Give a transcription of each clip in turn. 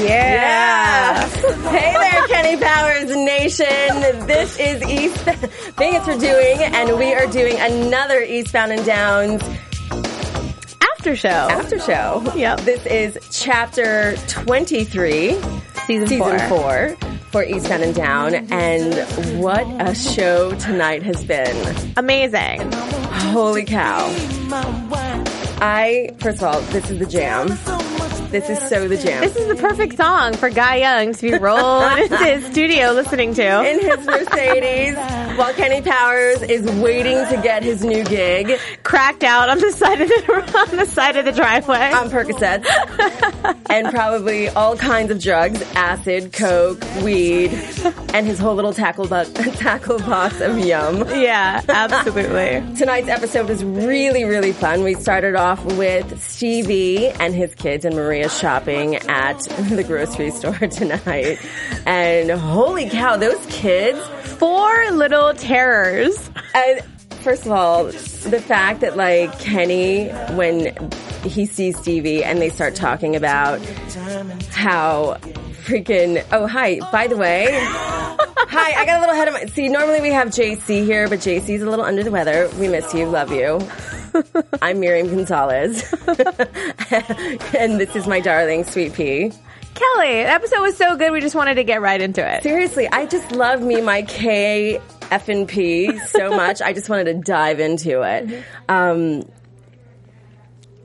Yeah. hey there, Kenny Powers Nation. This is East Vegas we're doing, and we are doing another Eastbound and Downs after show. after show. Yep. This is chapter 23, Season, season four. four for Eastbound and Down, and what a show tonight has been. Amazing. Holy cow. I, first of all, this is the jam. This is so the jam. This is the perfect song for Guy Young to be rolling into his studio listening to. in his Mercedes while Kenny Powers is waiting to get his new gig Cracked out on the side of the on the side of the driveway. on Percocets and probably all kinds of drugs, acid, coke, weed, and his whole little tackle, tackle box of yum. yeah, absolutely. Tonight's episode was really, really fun. We started off with Stevie and his kids and Maria shopping at the grocery store tonight. And holy cow, those kids Four little terrors. And first of all, the fact that like Kenny, when he sees Stevie and they start talking about how freaking, oh hi, by the way, hi, I got a little ahead of my, see, normally we have JC here, but JC's a little under the weather. We miss you, love you. I'm Miriam Gonzalez. and this is my darling, Sweet Pea. Kelly, the episode was so good we just wanted to get right into it. Seriously, I just love me my K F and P so much. I just wanted to dive into it. Um,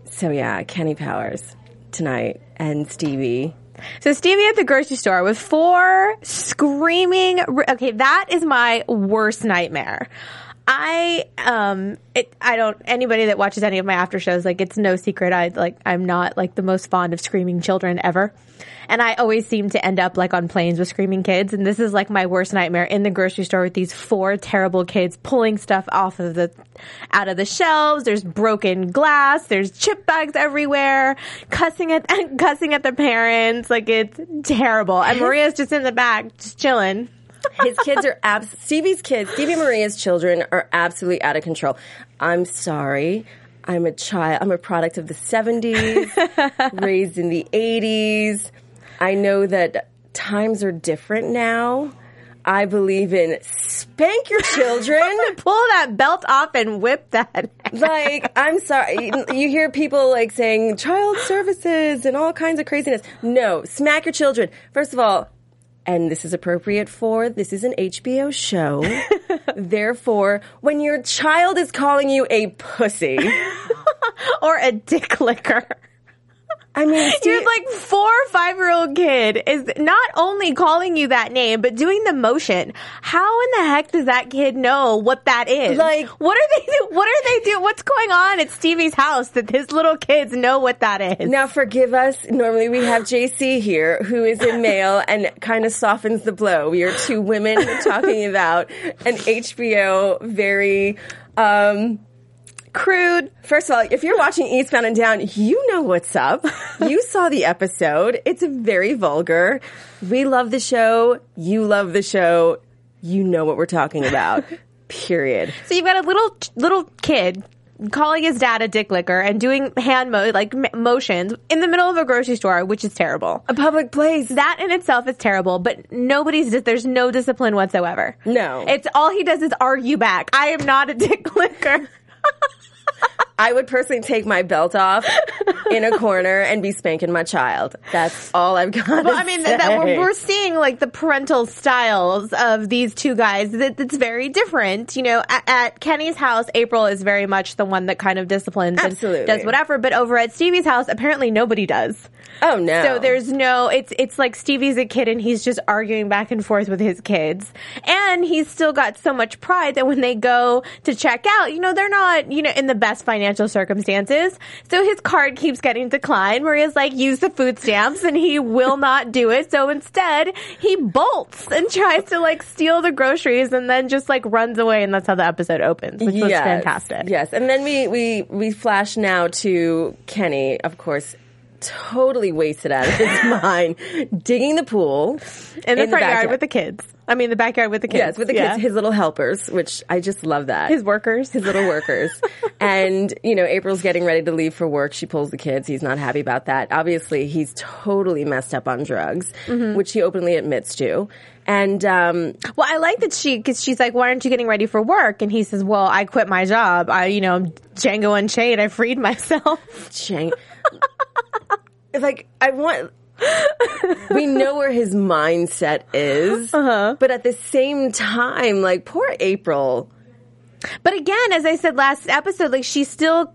so yeah, Kenny Powers tonight and Stevie. So Stevie at the grocery store with four screaming. Okay, that is my worst nightmare. I um it I don't anybody that watches any of my after shows like it's no secret I like I'm not like the most fond of screaming children ever. And I always seem to end up like on planes with screaming kids and this is like my worst nightmare in the grocery store with these four terrible kids pulling stuff off of the out of the shelves. There's broken glass, there's chip bags everywhere, cussing at cussing at the parents like it's terrible. And Maria's just in the back just chilling. His kids are abs- Stevie's kids, Stevie Maria's children are absolutely out of control. I'm sorry. I'm a child. I'm a product of the 70s, raised in the 80s. I know that times are different now. I believe in spank your children. pull that belt off and whip that. like, I'm sorry. You hear people like saying child services and all kinds of craziness. No, smack your children. First of all, and this is appropriate for this is an HBO show. Therefore, when your child is calling you a pussy, or a dick licker. I mean, Your like four or five year old kid is not only calling you that name, but doing the motion. How in the heck does that kid know what that is? Like- what are they? do- What are they doing? What's going on at Stevie's house that his little kids know what that is? Now, forgive us. Normally, we have JC here, who is in male and kind of softens the blow. We are two women talking about an HBO very um, crude. First of all, if you're watching Eastbound and Down, you know what's up. You saw the episode. It's very vulgar. We love the show. You love the show. You know what we're talking about. Period. So you've got a little little kid calling his dad a dick licker and doing hand mo- like m- motions in the middle of a grocery store, which is terrible. A public place. That in itself is terrible, but nobody's there's no discipline whatsoever. No. It's all he does is argue back. I am not a dick licker. I would personally take my belt off in a corner and be spanking my child. That's all I've got. Well, I mean, that, that we're, we're seeing like the parental styles of these two guys. That it's very different. You know, at, at Kenny's house, April is very much the one that kind of disciplines Absolutely. and does whatever. But over at Stevie's house, apparently nobody does. oh no. So there's no, it's, it's like Stevie's a kid and he's just arguing back and forth with his kids. And he's still got so much pride that when they go to check out, you know, they're not, you know, in the best financial circumstances. So his card keeps getting declined where he's like, use the food stamps and he will not do it. So instead he bolts and tries to like steal the groceries and then just like runs away. And that's how the episode opens, which was fantastic. Yes, and then we we we flash now to Kenny, of course, totally wasted out of his mind, digging the pool In the front yard backyard. with the kids. I mean, the backyard with the kids. Yes, with the Yeah. kids, his little helpers, which I just love that. His workers. his little workers. and, you know, April's getting ready to leave for work. She pulls the kids. He's not happy about that. Obviously, he's totally messed up on drugs, Mm-hmm. which he openly admits to. And, um, Well, I like that she, cause she's like, why aren't you getting ready for work? And he says, well, I quit my job. I, you know, Django Unchained. I freed myself. Chang. it's like, I want. we know where his mindset is, Uh-huh. but at the same time, like poor April. But again, as I said last episode, like she still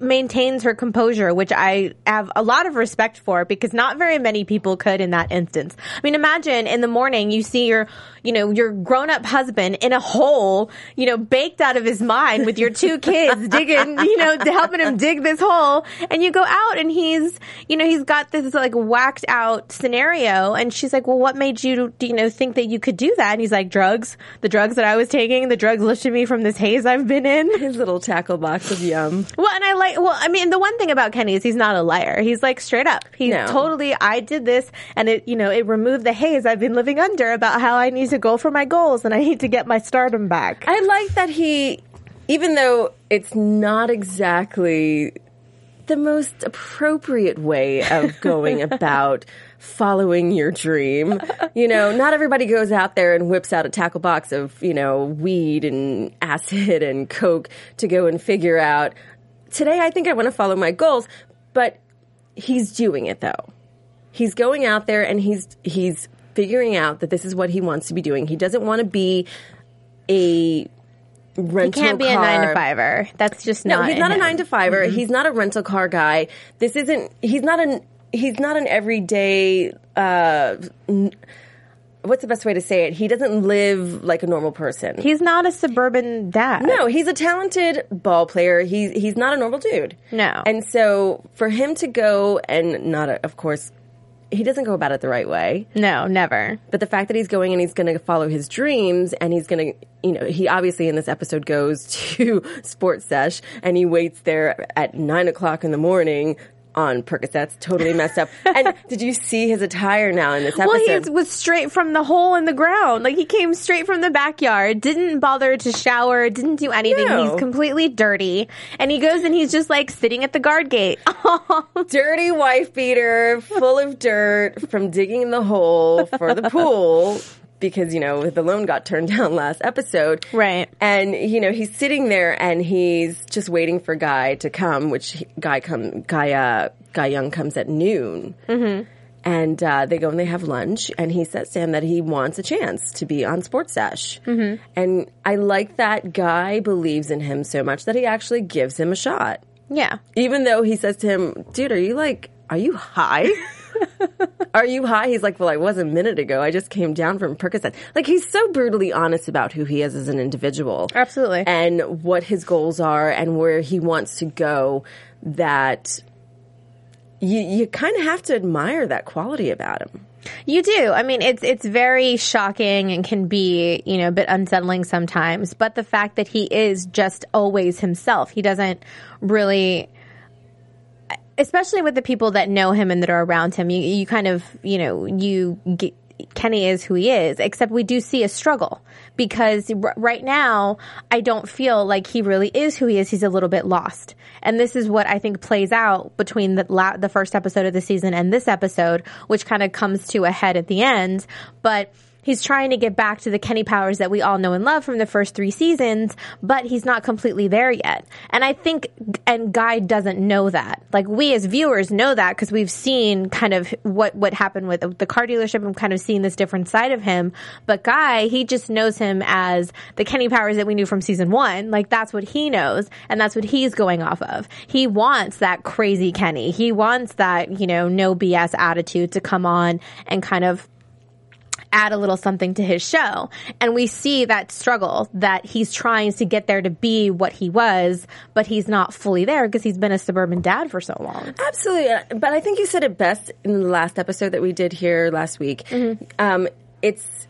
maintains her composure, which I have a lot of respect for because not very many people could in that instance. I mean, imagine in the morning you see your, you know, your grown up husband in a hole, you know, baked out of his mind with your two kids digging, you know, helping him dig this hole. And you go out and he's, you know, he's got this like whacked out scenario. And she's like, well, what made you, you know, think that you could do that? And he's like, drugs, the drugs that I was taking, the drugs lifted me from this haze I've been in. His little tackle box of yum. Well, and I like, well, I mean, the one thing about Kenny is he's not a liar. He's like straight up. He's No. totally, I did this and it, you know, it removed the haze I've been living under about how I need to go for my goals and I need to get my stardom back. I like that he, even though it's not exactly the most appropriate way of going about following your dream. You know, not everybody goes out there and whips out a tackle box of, you know, weed and acid and coke to go and figure out, today I think I want to follow my goals, but he's doing it though. He's going out there and he's he's figuring out that this is what he wants to be doing. He doesn't want to be a rental He Can't be a nine to fiver. That's just No, not. he's not a him. nine to 5er He's not a rental car guy. This isn't. He's not an. He's not an everyday. Uh, n- what's the best way to say it? He doesn't live like a normal person. He's not a suburban dad. no, he's a talented ball player. He's he's not a normal dude. No. and so for him to go and not, a, of course, he doesn't go about it the right way. No, never. But the fact that he's going and he's going to follow his dreams and he's going to, you know, he obviously in this episode goes to Sports Sesh and he waits there at nine o'clock in the morning on Percocets, totally messed up. And did you see his attire now in this episode? Well, he was straight from the hole in the ground. Like he came straight from the backyard, didn't bother to shower, didn't do anything. No. He's completely dirty. And he goes and he's just like sitting at the guard gate. Dirty wife beater, full of dirt from digging the hole for the pool. Because, you know, the loan got turned down last episode. Right. And, you know, he's sitting there and he's just waiting for Guy to come, which Guy come, Guy, uh, Guy Young comes at noon. Mm-hmm. And, uh, they go and they have lunch and he says to him that he wants a chance to be on Sports Sesh. Mm-hmm. And I like that Guy believes in him so much that he actually gives him a shot. yeah. Even though he says to him, dude, are you like, are you high? are you high? He's like, well, I was a minute ago. I just came down from Percocet. Like, he's so brutally honest about who he is as an individual. Absolutely. And what his goals are and where he wants to go that you, you kind of have to admire that quality about him. You do. I mean, it's it's very shocking and can be, you know, a bit unsettling sometimes. But the fact that he is just always himself, he doesn't really, especially with the people that know him and that are around him. You you kind of, you know, you get. Kenny is who he is, except we do see a struggle because r- right now I don't feel like he really is who he is. He's a little bit lost. And this is what I think plays out between the la- the first episode of the season and this episode, which kind of comes to a head at the end. But He's trying to get back to the Kenny Powers that we all know and love from the first three seasons, but he's not completely there yet. And I think, and Guy doesn't know that. Like we as viewers know that because we've seen kind of what, what happened with the car dealership and kind of seen this different side of him. But Guy, he just knows him as the Kenny Powers that we knew from season one. Like that's what he knows and that's what he's going off of. He wants that crazy Kenny. He wants that, you know, no BS attitude to come on and kind of add a little something to his show. And we see that struggle that he's trying to get there to be what he was, but he's not fully there because he's been a suburban dad for so long. Absolutely. Uh, But I think you said it best in the last episode that we did here last week. Um, it's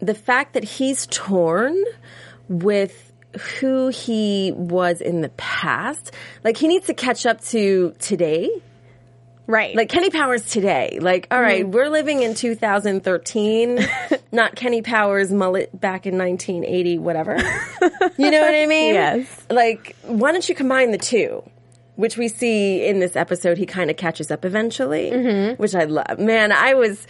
the fact that he's torn with who he was in the past. Like he needs to catch up to today. Right. Like Kenny Powers today. Like, all right, mm-hmm. we're living in 2013, not Kenny Powers mullet back in 1980, whatever. you know what I mean? Yes. Like, why don't you combine the two? Which we see in this episode, he kind of catches up eventually, mm-hmm. which I love. Man, I was,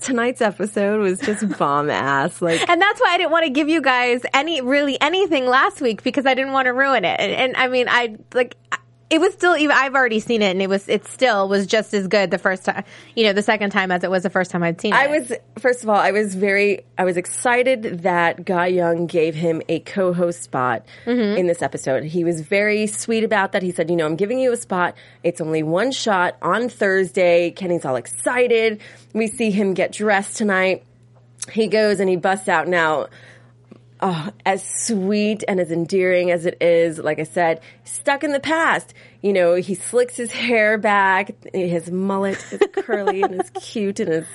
tonight's episode was just bomb ass. Like, and that's why I didn't want to give you guys any really anything last week because I didn't want to ruin it. And, and I mean, I like it was still even I've already seen it and it was it still was just as good the first time, you know, the second time as it was the first time I'd seen it. I was first of all, I was very, I was excited that Guy Young gave him a co-host spot mm-hmm. in this episode. He was very sweet about that. He said, "You know, I'm giving you a spot. It's only one shot on Thursday." Kenny's all excited. We see him get dressed tonight. He goes and he busts out now. Oh, as sweet and as endearing as it is, like I said, stuck in the past. You know, he slicks his hair back, his mullet is curly and is cute and is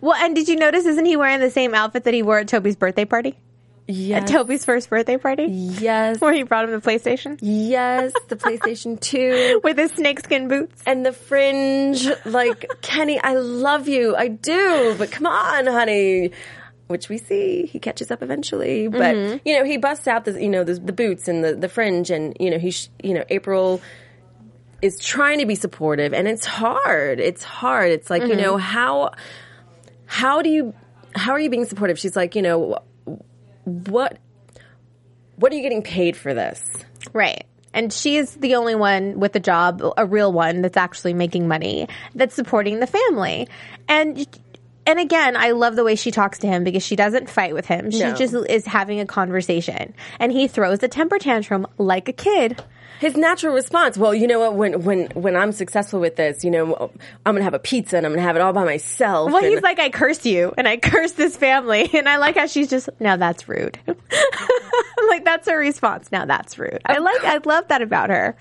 well, and did you notice isn't he wearing the same outfit that he wore at Toby's birthday party? yes, At Toby's first birthday party? yes, Where he brought him the PlayStation? yes, the PlayStation 2 With his snakeskin boots. and the fringe. Like, Kenny, I love you. I do, but come on, honey. Which we see, he catches up eventually. But, mm-hmm. you know, he busts out the, you know, the, the boots and the, the fringe and, you know, he, sh- you know, April is trying to be supportive and it's hard. It's hard. It's like, you mm-hmm. know, how, how do you, how are you being supportive? She's like, you know, what, what are you getting paid for this? Right. And she's the only one with a job, a real one that's actually making money, that's supporting the family. And and again, I love the way she talks to him because she doesn't fight with him. She No. just is having a conversation. And he throws a temper tantrum like a kid. his natural response well you know what when when when i'm successful with this you know i'm gonna have a pizza and i'm gonna have it all by myself Well, and- he's like, I curse you and I curse this family. And I like how she's just, now that's rude. like, that's her response. Now that's rude. I like, I love that about her.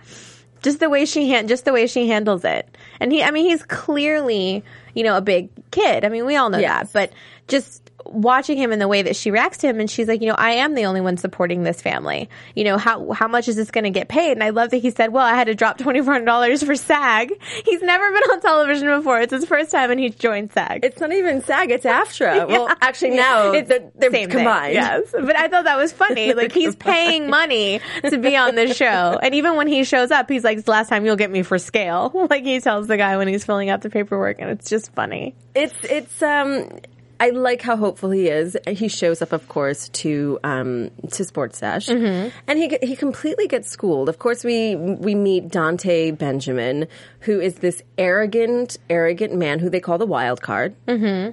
Just the way she hand, just the way she handles it. And he, I mean, he's clearly, you know, a big kid. I mean, we all know Yes. that, but just watching him in the way that she reacts to him and she's like, you know, I am the only one supporting this family. You know, how how much is this going to get paid? And I love that he said, "Well, I had to drop $2400 for SAG." He's never been on television before. It's his first time and he's joined SAG. it's not even sag it's aftra well actually now It's they're, they're same thing, combined yes, but I thought that was funny. Like he's paying money to be on the show, and even when he shows up, he's like, "It's the last time you'll get me for scale." Like he tells the guy when he's filling out the paperwork, and it's just funny. it's it's um I like how hopeful he is. He shows up, of course, to um, to Sports Sesh, and he he completely gets schooled. Of course, we we meet Dante Benjamin, who is this arrogant, arrogant man who they call the wild card, mm-hmm.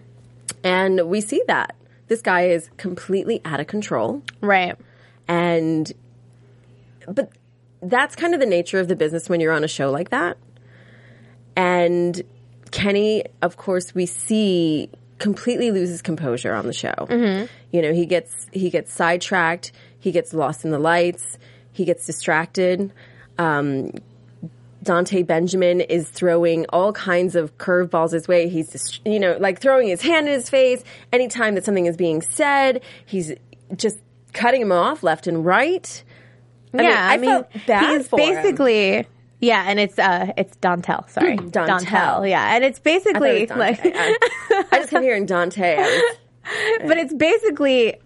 and we see that this guy is completely out of control. Right. And, but that's kind of the nature of the business when you're on a show like that. And Kenny, of course, we see completely loses composure on the show. You know, he gets, he gets sidetracked. He gets lost in the lights. He gets distracted. Um, Dante Benjamin is throwing all kinds of curveballs his way. He's just, you know, like throwing his hand in his face anytime that something is being said. He's just cutting him off left and right. I yeah, mean, I, felt bad he's for him. Basically. Yeah, and it's uh it's Dantel, sorry. Dantel. yeah. And it's I it basically like I, I just kept hearing Dante. Was- but it's basically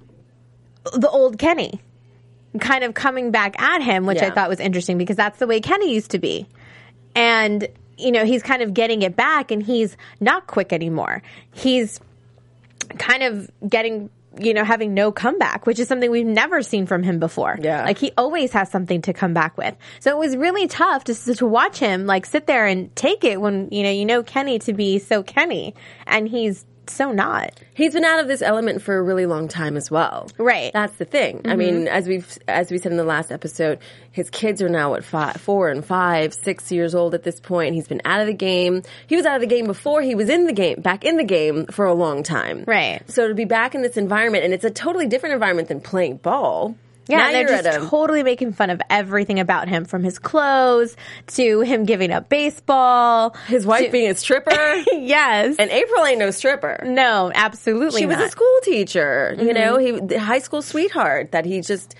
the old Kenny kind of coming back at him, which I thought was interesting because that's the way Kenny used to be. And, you know, he's kind of getting it back and he's not quick anymore. He's kind of getting you know having no comeback which is something we've never seen from him before. Yeah. like he always has something to come back with. So it was really tough to to watch him like sit there and take it when you know you know Kenny to be so Kenny. And he's so not He's been out of this element for a really long time as well. Right. That's the thing. I mean, mm-hmm. as we've as we said in the last episode, his kids are now at five, four and five, six years old at this point. He's been out of the game. He was out of the game before he was in the game, back in the game for a long time. Right. So to be back in this environment, and it's a totally different environment than playing ball. Yeah, Now they're just totally making fun of everything about him, from his clothes to him giving up baseball. his wife being a stripper, yes, and April ain't no stripper. no, absolutely She was a school teacher, you mm-hmm. know, he the high school sweetheart that he just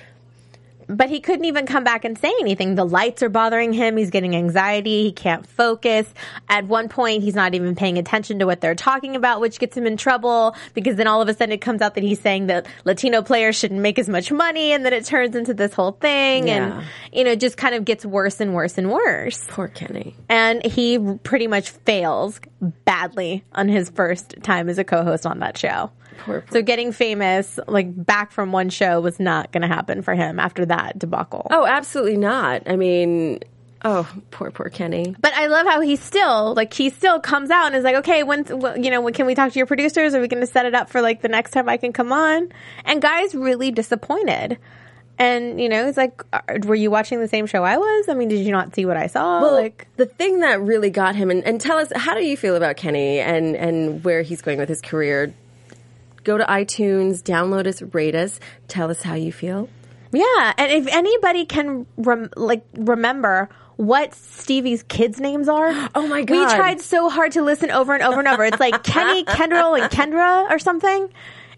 but he couldn't even come back and say anything. The lights are bothering him. He's getting anxiety. He can't focus. At one point, he's not even paying attention to what they're talking about, which gets him in trouble because then all of a sudden it comes out that he's saying that Latino players shouldn't make as much money and then it turns into this whole thing Yeah. and, you know, just kind of gets worse and worse and worse. poor Kenny. and he pretty much fails badly on his first time as a co-host on that show. So getting famous, like back from one show, was not going to happen for him after that debacle. Oh, absolutely not. I mean, oh, poor, poor Kenny. But I love how he still, like, he still comes out and is like, okay, when, you know, when can we talk to your producers? Are we going to set it up for like the next time I can come on? And Guy's really disappointed. And, you know, he's like, uh, were you watching the same show I was? I mean, did you not see what I saw? Well, like, the thing that really got him, and, and tell us, how do you feel about Kenny and, and where he's going with his career? Go to iTunes, download us, rate us, tell us how you feel. Yeah, and if anybody can rem- like remember what Stevie's kids' names are, Oh my god. we tried so hard to listen over and over and over. It's like Kenny, Kendrell, and Kendra or something,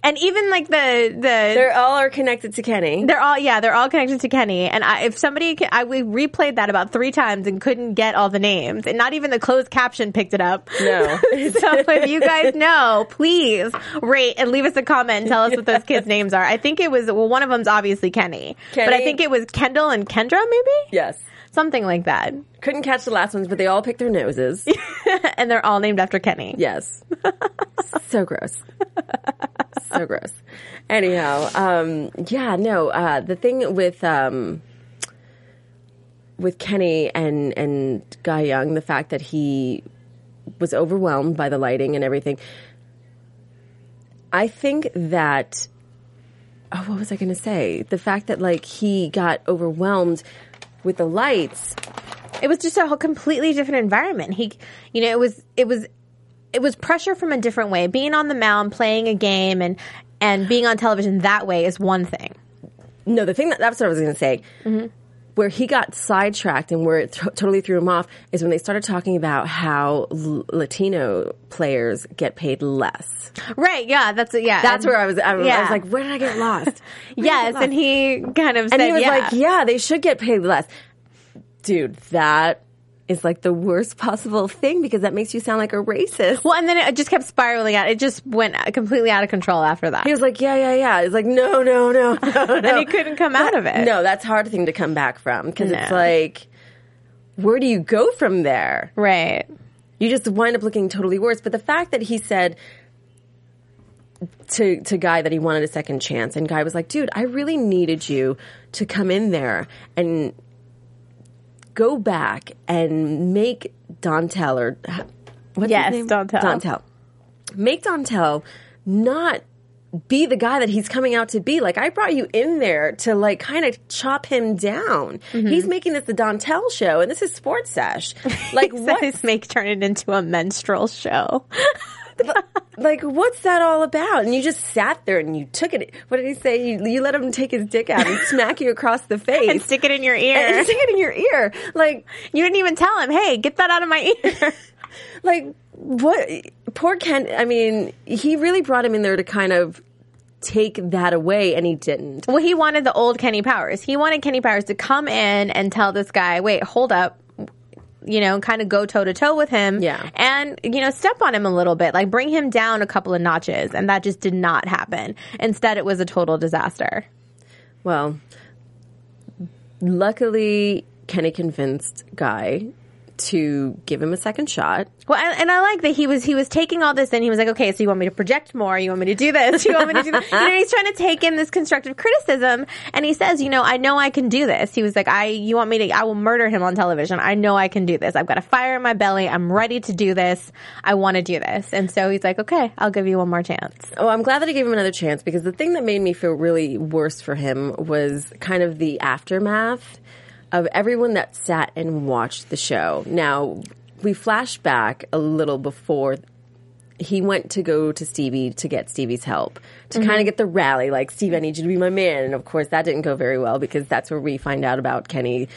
and even like the the They're all are connected to Kenny. they're all yeah they're all connected to Kenny. And I, if somebody I we replayed that about three times and couldn't get all the names, and not even the closed caption picked it up. No. so if you guys know, please rate and leave us a comment and tell us what those kids' names are. I think it was well one of them's obviously Kenny, but I think it was Kendall and Kendra maybe. yes. Something like that. Couldn't catch the last ones, but they all picked their noses. and they're all named after Kenny. Yes. so gross. So gross. Anyhow, um, yeah, no, uh, the thing with, um, with Kenny and, and Guy Young, the fact that he was overwhelmed by the lighting and everything. I think that, oh, what was I going to say? The fact that like he got overwhelmed with the lights It was just a whole completely different environment. He, you know, it was, it was, it was pressure from a different way. Being on the mound, playing a game and, and being on television that way is one thing. No, the thing that that's what I was going to say. Where he got sidetracked and where it t- totally threw him off is when they started talking about how L- Latino players get paid less. Right. Yeah. That's, yeah. That's and- where I was. I, was- I was like, where did I get lost? I get yes. lost? And he kind of said, and he was yeah. like, yeah, they should get paid less. Dude, that is like the worst possible thing because that makes you sound like a racist. well, and then it just kept spiraling out. It just went completely out of control after that. He was like, yeah, yeah, yeah. It's like, no, no, no, no, no. and he couldn't come out of it. No, that's a hard thing to come back from because it's like, where do you go from there? Right. you just wind up looking totally worse. But the fact that he said to to Guy that he wanted a second chance, and Guy was like, "Dude, I really needed you to come in there and go back and make Dontel or what's Yes, his name? Dontel. Dontel, make Dontel not." Be the guy that he's coming out to be. Like I brought you in there to like kind of chop him down. Mm-hmm. He's making this the Dontel show, and this is Sports Sesh. Like what? What? Make turn it into a menstrual show. like what's that all about and you just sat there and you took it what did he say you, you let him take his dick out and smack you across the face and stick it in your ear. and stick it in your ear like You didn't even tell him, hey, get that out of my ear. like what poor ken i mean he really brought him in there to kind of take that away and he didn't well, he wanted the old Kenny Powers. He wanted Kenny Powers to come in and tell this guy, wait, hold up. You know, kind of go toe to toe with him. Yeah. And, you know, step on him a little bit, like bring him down a couple of notches. And that just did not happen. Instead, it was a total disaster. well luckily kenny convinced guy to give him a second shot. Well, and, and I like that he was he was taking all this and he was like, okay, so you want me to project more? You want me to do this? You want me to do that? You know, he's trying to take in this constructive criticism, and he says, you know, I know I can do this. He was like, I, you want me to? I will murder him on television. I know I can do this. I've got a fire in my belly. I'm ready to do this. I want to do this. And so he's like, okay, I'll give you one more chance. Oh, I'm glad that I gave him another chance because the thing that made me feel really worse for him was kind of the aftermath of everyone that sat and watched the show. Now, we flash back a little before he went to go to Stevie to get Stevie's help to kind of get the rally, like, Steve, I need you to be my man. And of course, that didn't go very well because that's where we find out about Kenny,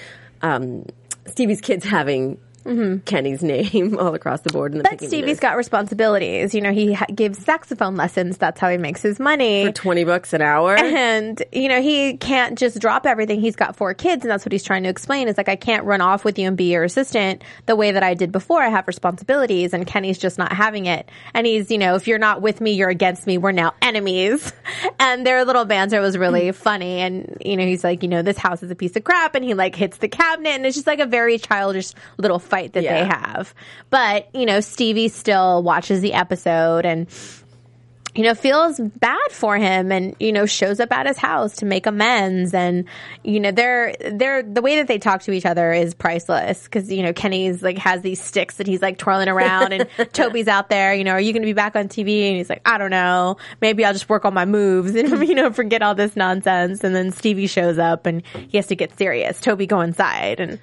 um, Stevie's kids having Mm-hmm. Kenny's name all across the board. And But Stevie's got responsibilities. You know, he ha- gives saxophone lessons. That's how he makes his money. for 20 bucks an hour. And, you know, he can't just drop everything. He's got four kids, and that's what he's trying to explain. Is like, I can't run off with you and be your assistant the way that I did before. I have responsibilities, and Kenny's just not having it. And he's, you know, if you're not with me, you're against me. We're now enemies. And their little banter was really mm-hmm. funny. And, you know, he's like, you know, this house is a piece of crap. And he like hits the cabinet, and it's just like a very childish little fight that Yeah. they have. But, you know, Stevie still watches the episode and, you know, feels bad for him and, you know, shows up at his house to make amends. And, you know, they're, they're, the way that they talk to each other is priceless. Cause, you know, Kenny's like has these sticks that he's like twirling around and Toby's out there, you know, are you going to be back on TV? And he's like, I don't know. Maybe I'll just work on my moves and, you know, forget all this nonsense. And then Stevie shows up and he has to get serious. Toby go inside and,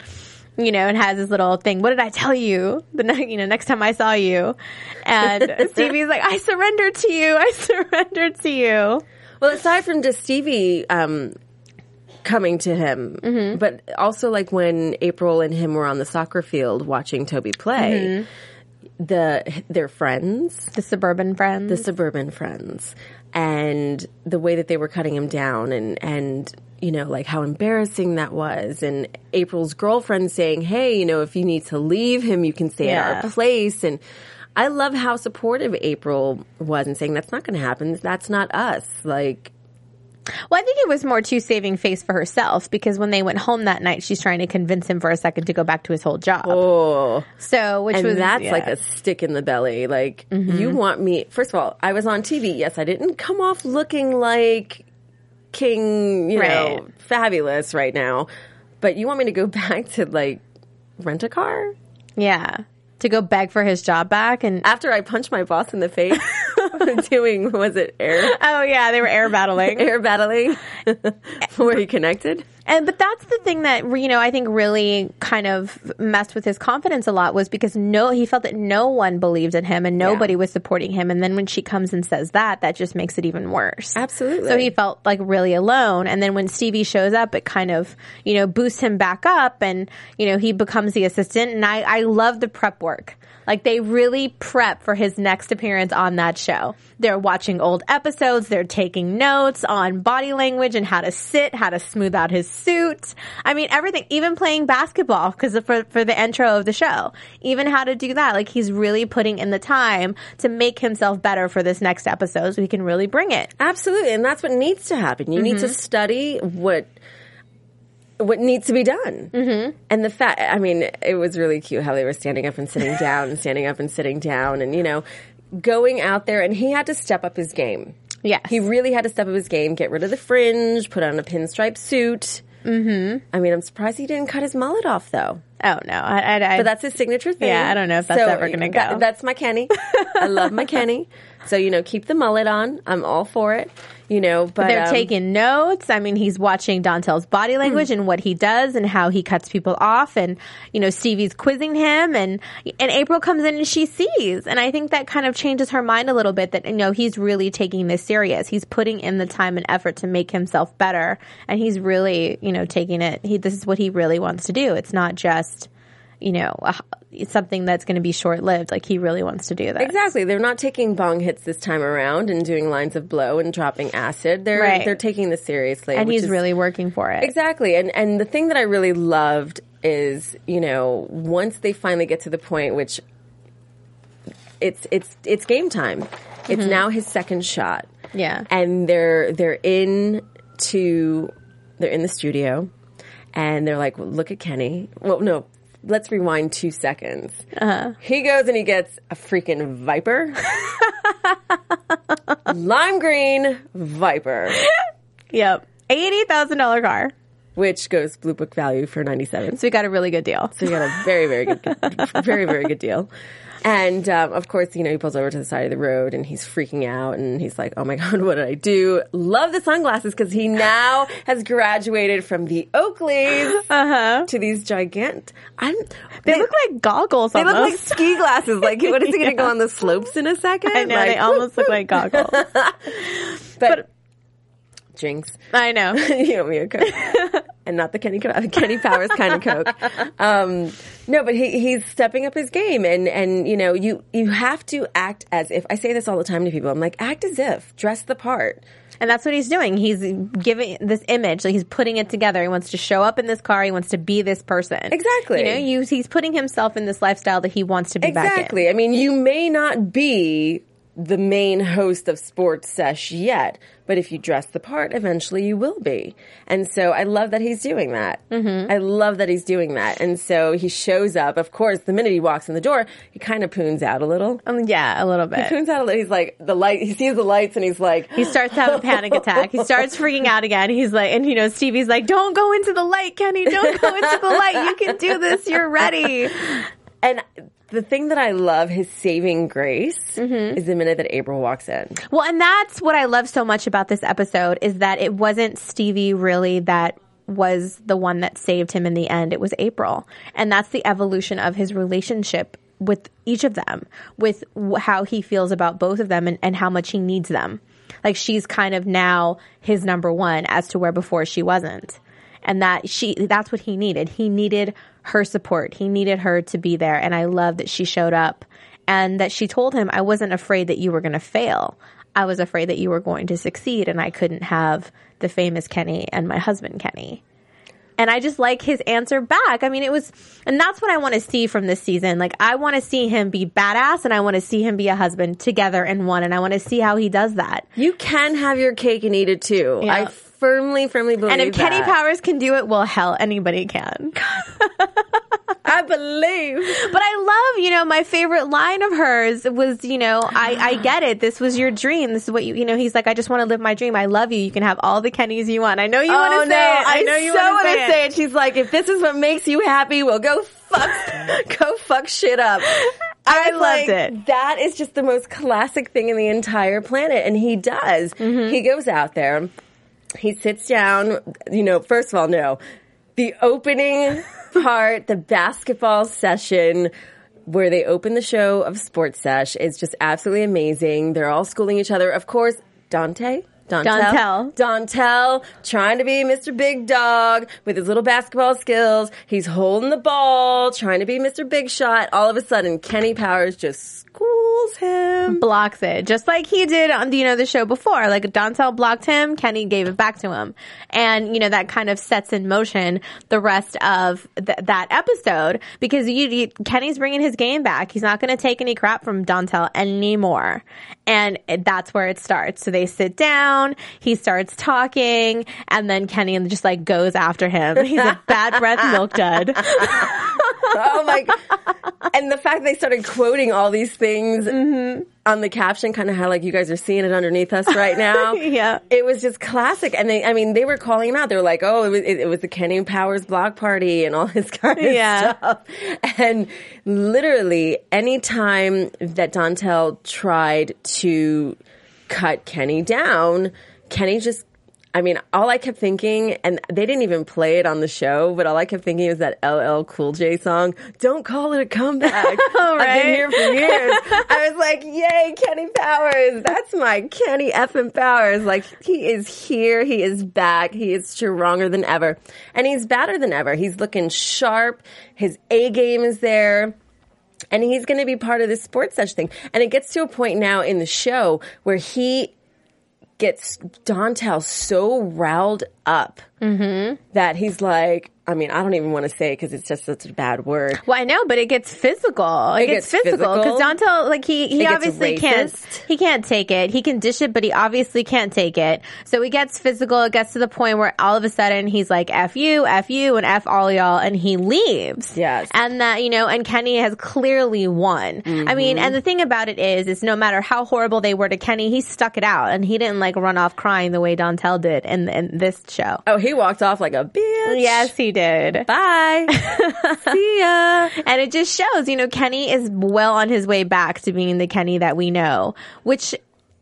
you know, and has this little thing. What did I tell you? The ne- you know, next time I saw you, and Stevie's like, I surrendered to you. I surrendered to you. Well, aside from just Stevie um, coming to him, Mm-hmm. but also like when April and him were on the soccer field watching Toby play, Mm-hmm. the their friends, The suburban friends. the suburban friends, and the way that they were cutting him down, and and you know like how embarrassing that was, and April's girlfriend saying, "Hey, you know, if you need to leave him, you can stay at our place," and. I love how supportive April was and saying that's not going to happen. That's not us. Like well, I think it was more too saving face for herself because when they went home that night, she's trying to convince him for a second to go back to his whole job. Oh, so, which and was that's yeah. like a stick in the belly. Like you mm-hmm. want me? First of all, I was on TV. Yes, I didn't come off looking like King, you know, fabulous right now. But you want me to go back to like rent a car yeah to go beg for his job back and. after I punched my boss in the face doing was it air Oh yeah, they were air battling. air battling? Were you connected? And but that's the thing that you know I think really kind of messed with his confidence a lot was because no he felt that no one believed in him and nobody was supporting him and then when she comes and says that that just makes it even worse. Absolutely. So he felt like really alone and then when Stevie shows up it kind of you know boosts him back up and you know he becomes the assistant and I I love the prep work. Like they really prep for his next appearance on that show. They're watching old episodes, they're taking notes on body language and how to sit, how to smooth out his suit. I mean everything, even playing basketball because for for the intro of the show. Even how to do that. Like he's really putting in the time to make himself better for this next episode so he can really bring it. Absolutely, and that's what needs to happen. You need to study what what needs to be done. Mm-hmm. And the fact, I mean, it was really cute how they were standing up and sitting down, and standing up and sitting down, and you know, going out there. And he had to step up his game. Yes. He really had to step up his game, get rid of the fringe, put on a pinstripe suit. Mm-hmm. I mean, I'm surprised he didn't cut his mullet off though. Oh no, I, I, I But that's his signature thing. Yeah, I don't know if that's ever gonna that- go. that's my Kenny. I love my Kenny. So you know, keep the mullet on. I'm all for it. You know, but They're um, taking notes. I mean, he's watching Dontel's body language and what he does and how he cuts people off. And, you know, Stevie's quizzing him and, and April comes in and she sees. And I think that kind of changes her mind a little bit that, you know, he's really taking this serious. He's putting in the time and effort to make himself better. And he's really, you know, taking it. He, this is what he really wants to do. It's not just, you know, a, something that's going to be short lived. Like he really wants to do that. Exactly. They're not taking bong hits this time around and doing lines of blow and dropping acid. They're Right. they're taking this seriously. And which he's is- really working for it. Exactly. And and the thing that I really loved is, you know, once they finally get to the point which it's it's it's game time. It's now his second shot. Mm-hmm. Yeah. And they're they're in to they're in the studio and they're like, well, look at Kenny. Well, no, let's rewind two seconds. Uh-huh. He goes and he gets a freaking Viper, lime green Viper, Yep. $80,000 car. which goes blue book value for ninety seven. So we got a really good deal. So you got a very, very good, very, very good deal. And um, of course, you know, he pulls over to the side of the road and he's freaking out and he's like, "Oh my god, what did I do?" Love the sunglasses because he now has graduated from the Oakleys to these gigant. I'm, Uh-huh. They, look like goggles they look like ski glasses. Like, what is he going to go on the slopes in a second? I know, Like, they almost look like goggles. but, Jinx. I know. you owe me a Coke. and not the Kenny Kenny Powers kind of Coke. Um, no, but he, he's stepping up his game, and and you know you you have to act as if I say this all the time to people. I'm like, act as if, dress the part. And that's what he's doing. He's giving this image, like he's putting it together. He wants to show up in this car. He wants to be this person. Exactly. You know, you, he's putting himself in this lifestyle that he wants to be back. Exactly. I mean, you may not be the main host of Sports Sesh yet, but if you dress the part, eventually you will be. And so I love that he's doing that. Mm-hmm. I love that he's doing that. And so he shows up. Of course, the minute he walks in the door, he kind of poons out a little. Um, yeah, a little bit. Poons out a little. He's like the light. He sees the lights, and he's like, He starts to have a panic attack. He starts freaking out again. He's like, and you know, Stevie's like, don't go into the light, Kenny. Don't go into the light. You can do this. You're ready. and. The thing that I love, his saving grace, Mm-hmm. is the minute that April walks in. Well, and that's what I love so much about this episode is that it wasn't Stevie really that was the one that saved him in the end. It was April. And that's the evolution of his relationship with each of them, with how he feels about both of them and, and how much he needs them. Like she's kind of now his number one as to where before she wasn't. And that she, that's what he needed. He needed her support. He needed her to be there. And I love that she showed up and that she told him, I wasn't afraid that you were going to fail. I was afraid that you were going to succeed and I couldn't have the famous Kenny and my husband Kenny. And I just like his answer back. I mean, it was, and that's what I want to see from this season. Like, I want to see him be badass and I want to see him be a husband together in one. And I want to see how he does that. You can have your cake and eat it too. Yeah. I firmly, firmly believe And if Kenny. Powers can do it, well, hell, anybody can. I believe. But I love, you know, my favorite line of hers was, you know, I, I get it. This was your dream. This is what you, you know, he's like, I just want to live my dream. I love you. You can have all the Kennys you want. I know you want oh to no, say it. I know you so want want to say, say it. She's like, if this is what makes you happy, well, go fuck, go fuck shit up. I was loved like, it. That is just the most classic thing in the entire planet, and he does. Mm-hmm. He goes out there, he sits down. You know, first of all, no, the opening part, the basketball session. Where they open the show of Sports Sesh is just absolutely amazing. They're all schooling each other. Of course, Dante, Dontel. Dontel trying to be Mr. Big Dog with his little basketball skills. He's holding the ball, trying to be Mr. Big Shot. All of a sudden, Kenny Powers just him. blocks it, just like he did on you know the show before. Like Dontel blocked him, Kenny gave it back to him, and you know that kind of sets in motion the rest of th- that episode because you, you Kenny's bringing his game back. He's not going to take any crap from Dontel anymore, and it, that's where it starts. So they sit down, he starts talking, and then Kenny just like goes after him. He's a bad breath milk dud. oh my! God. And the fact they started quoting all these things mm-hmm. on the caption, kind of how like you guys are seeing it underneath us right now. Yeah. it was just classic. And they, I mean, they were calling him out. They were like, "Oh, it was, it, it was the Kenny Powers block party and all this kind of Yeah. stuff." And literally, any time that Dontel tried to cut Kenny down, Kenny just. I mean, all I kept thinking, and they didn't even play it on the show, but all I kept thinking was that LL Cool J song, Don't Call It a Comeback. I've been here for years. I was like, yay, Kenny Powers. That's my Kenny effing Powers. Like, he is here. He is back. He is stronger than ever. And he's badder than ever. He's looking sharp. His A game is there and he's going to be part of this sports sesh thing. And it gets to a point now in the show where he gets Dontel so riled up that he's like, I mean, I don't even want to say it because it's just such a bad word. Well, I know, but it gets physical. It, It gets, gets physical because. Dontel, like he, he It obviously can't, he can't take it. He can dish it, but he obviously can't take it. So he gets physical. It gets to the point where all of a sudden he's like, "F you, F you, and F all y'all," and he leaves. Yes. and that you know, and Kenny has clearly won. I mean, Mm-hmm. and the thing about it is, is no matter how horrible they were to Kenny, he stuck it out, and he didn't like run off crying the way Dontel did in, in this show. Oh, he walked off like a bitch. Yes, he did. Bye. See ya. And it just shows, you know, Kenny is well on his way back to being the Kenny that we know, which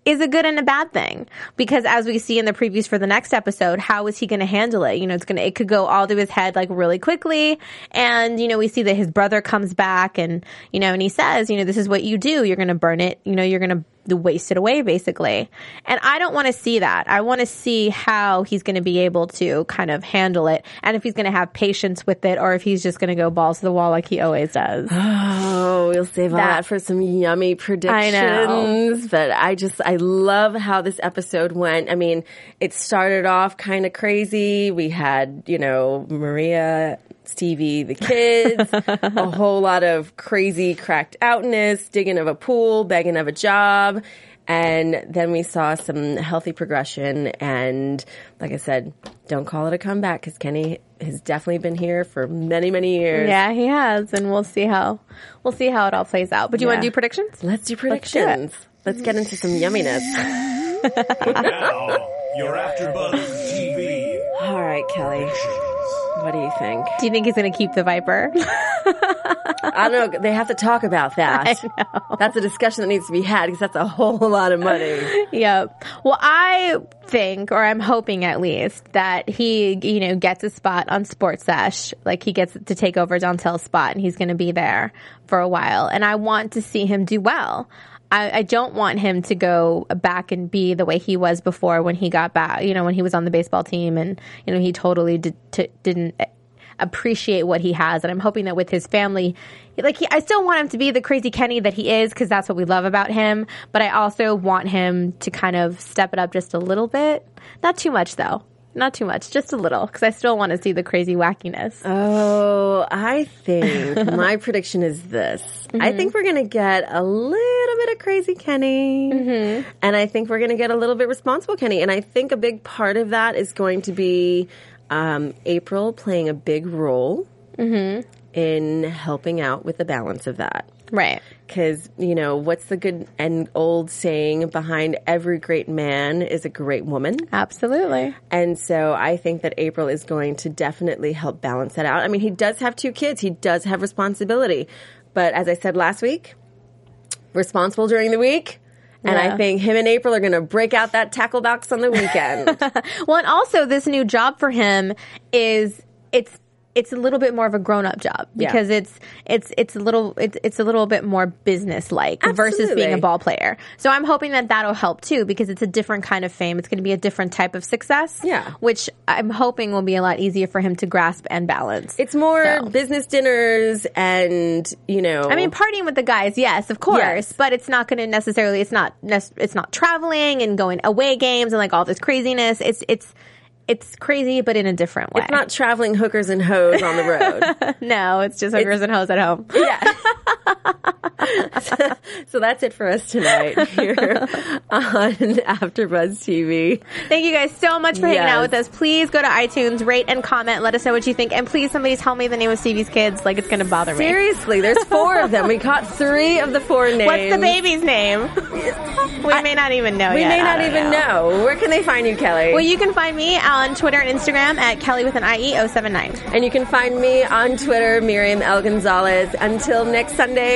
is a good and a bad thing because as we see in the previews for the next episode, how is he going to handle it? You know, it's going to, it could go all to his head like really quickly. And, you know, we see that his brother comes back and, you know, and he says, you know, this is what you do. You're going to burn it. You know, you're going to waste it away basically. And I don't want to see that. I want to see how he's going to be able to kind of handle it and if he's going to have patience with it or if he's just going to go balls to the wall like he always does. Oh, we'll save That- that for some yummy predictions. know. But I just, I love how this episode went. I mean, it started off kind of crazy. We had, you know, Maria, Stevie, the kids, a whole lot of crazy cracked outness, digging of a pool, begging of a job. And then we saw some healthy progression. And like I said, don't call it a comeback because Kenny has definitely been here for many, many years. Yeah, he has, and we'll see how we'll see how it all plays out. But do you want to do predictions? Let's do do it. predictions. Let's get into some yumminess. Now, your AfterBuzz TV. All right, Kelly. What do you think? Do you think he's going to keep the Viper? I don't know. They have to talk about that. That's a discussion that needs to be had because that's a whole lot of money. yep. Well, I think, or I'm hoping at least, that he, you know, gets a spot on Sports Sesh. Like he gets to take over Dontel's spot, and he's going to be there for a while. And I want to see him do well. I, I don't want him to go back and be the way he was before when he got back. You know, when he was on the baseball team, and you know, he totally did, t- didn't appreciate what he has. And I'm hoping that with his family, like he, I still want him to be the crazy Kenny that he is because that's what we love about him. But I also want him to kind of step it up just a little bit. Not too much though. Not too much, just a little, because I still want to see the crazy wackiness. Oh, I think my prediction is this. I mm-hmm. think we're going to get a little bit of crazy Kenny. Mm-hmm. And I think we're going to get a little bit responsible Kenny. And I think a big part of that is going to be um, April playing a big role mm-hmm. In helping out with the balance of that. right. Because, you know, what's the good and old saying behind every great man is a great woman? Absolutely. And so I think that April is going to definitely help balance that out. I mean, he does have two kids, he does have responsibility. But as I said last week, responsible during the week. And Yeah. I think him and April are going to break out that tackle box on the weekend. Well, and also this new job for him is it's it's a little bit more of a grown up job Yeah. because it's it's it's a little it's it's a little bit more business like versus being a ball player. So I'm hoping that that'll help too because it's a different kind of fame. It's going to be a different type of success. Yeah. which I'm hoping will be a lot easier for him to grasp and balance. it's more So. business dinners and, you know. I mean, partying with the guys, yes, of course, Yes. but it's not going to necessarily. It's not. It's not traveling and going away games and like all this craziness. It's it's it's crazy, but in a different way. it's not traveling hookers and hoes on the road. No, it's just hookers and hoes at home. yeah. so that's it for us tonight here on AfterBuzz TV. Thank you guys so much for hanging out with us. Please go to iTunes, rate and comment. Let us know what you think. And please, somebody tell me the name of Stevie's kids. Like it's going to bother me. Seriously, there's four of them. We caught three of the four names. What's the baby's name? we may not even know We yet. may not even know. Where can they find you, Kelly? Well, you can find me on Twitter and Instagram at Kelly with an IE 079. and you can find me on Twitter, Miriam L. Gonzalez. Until next Sunday,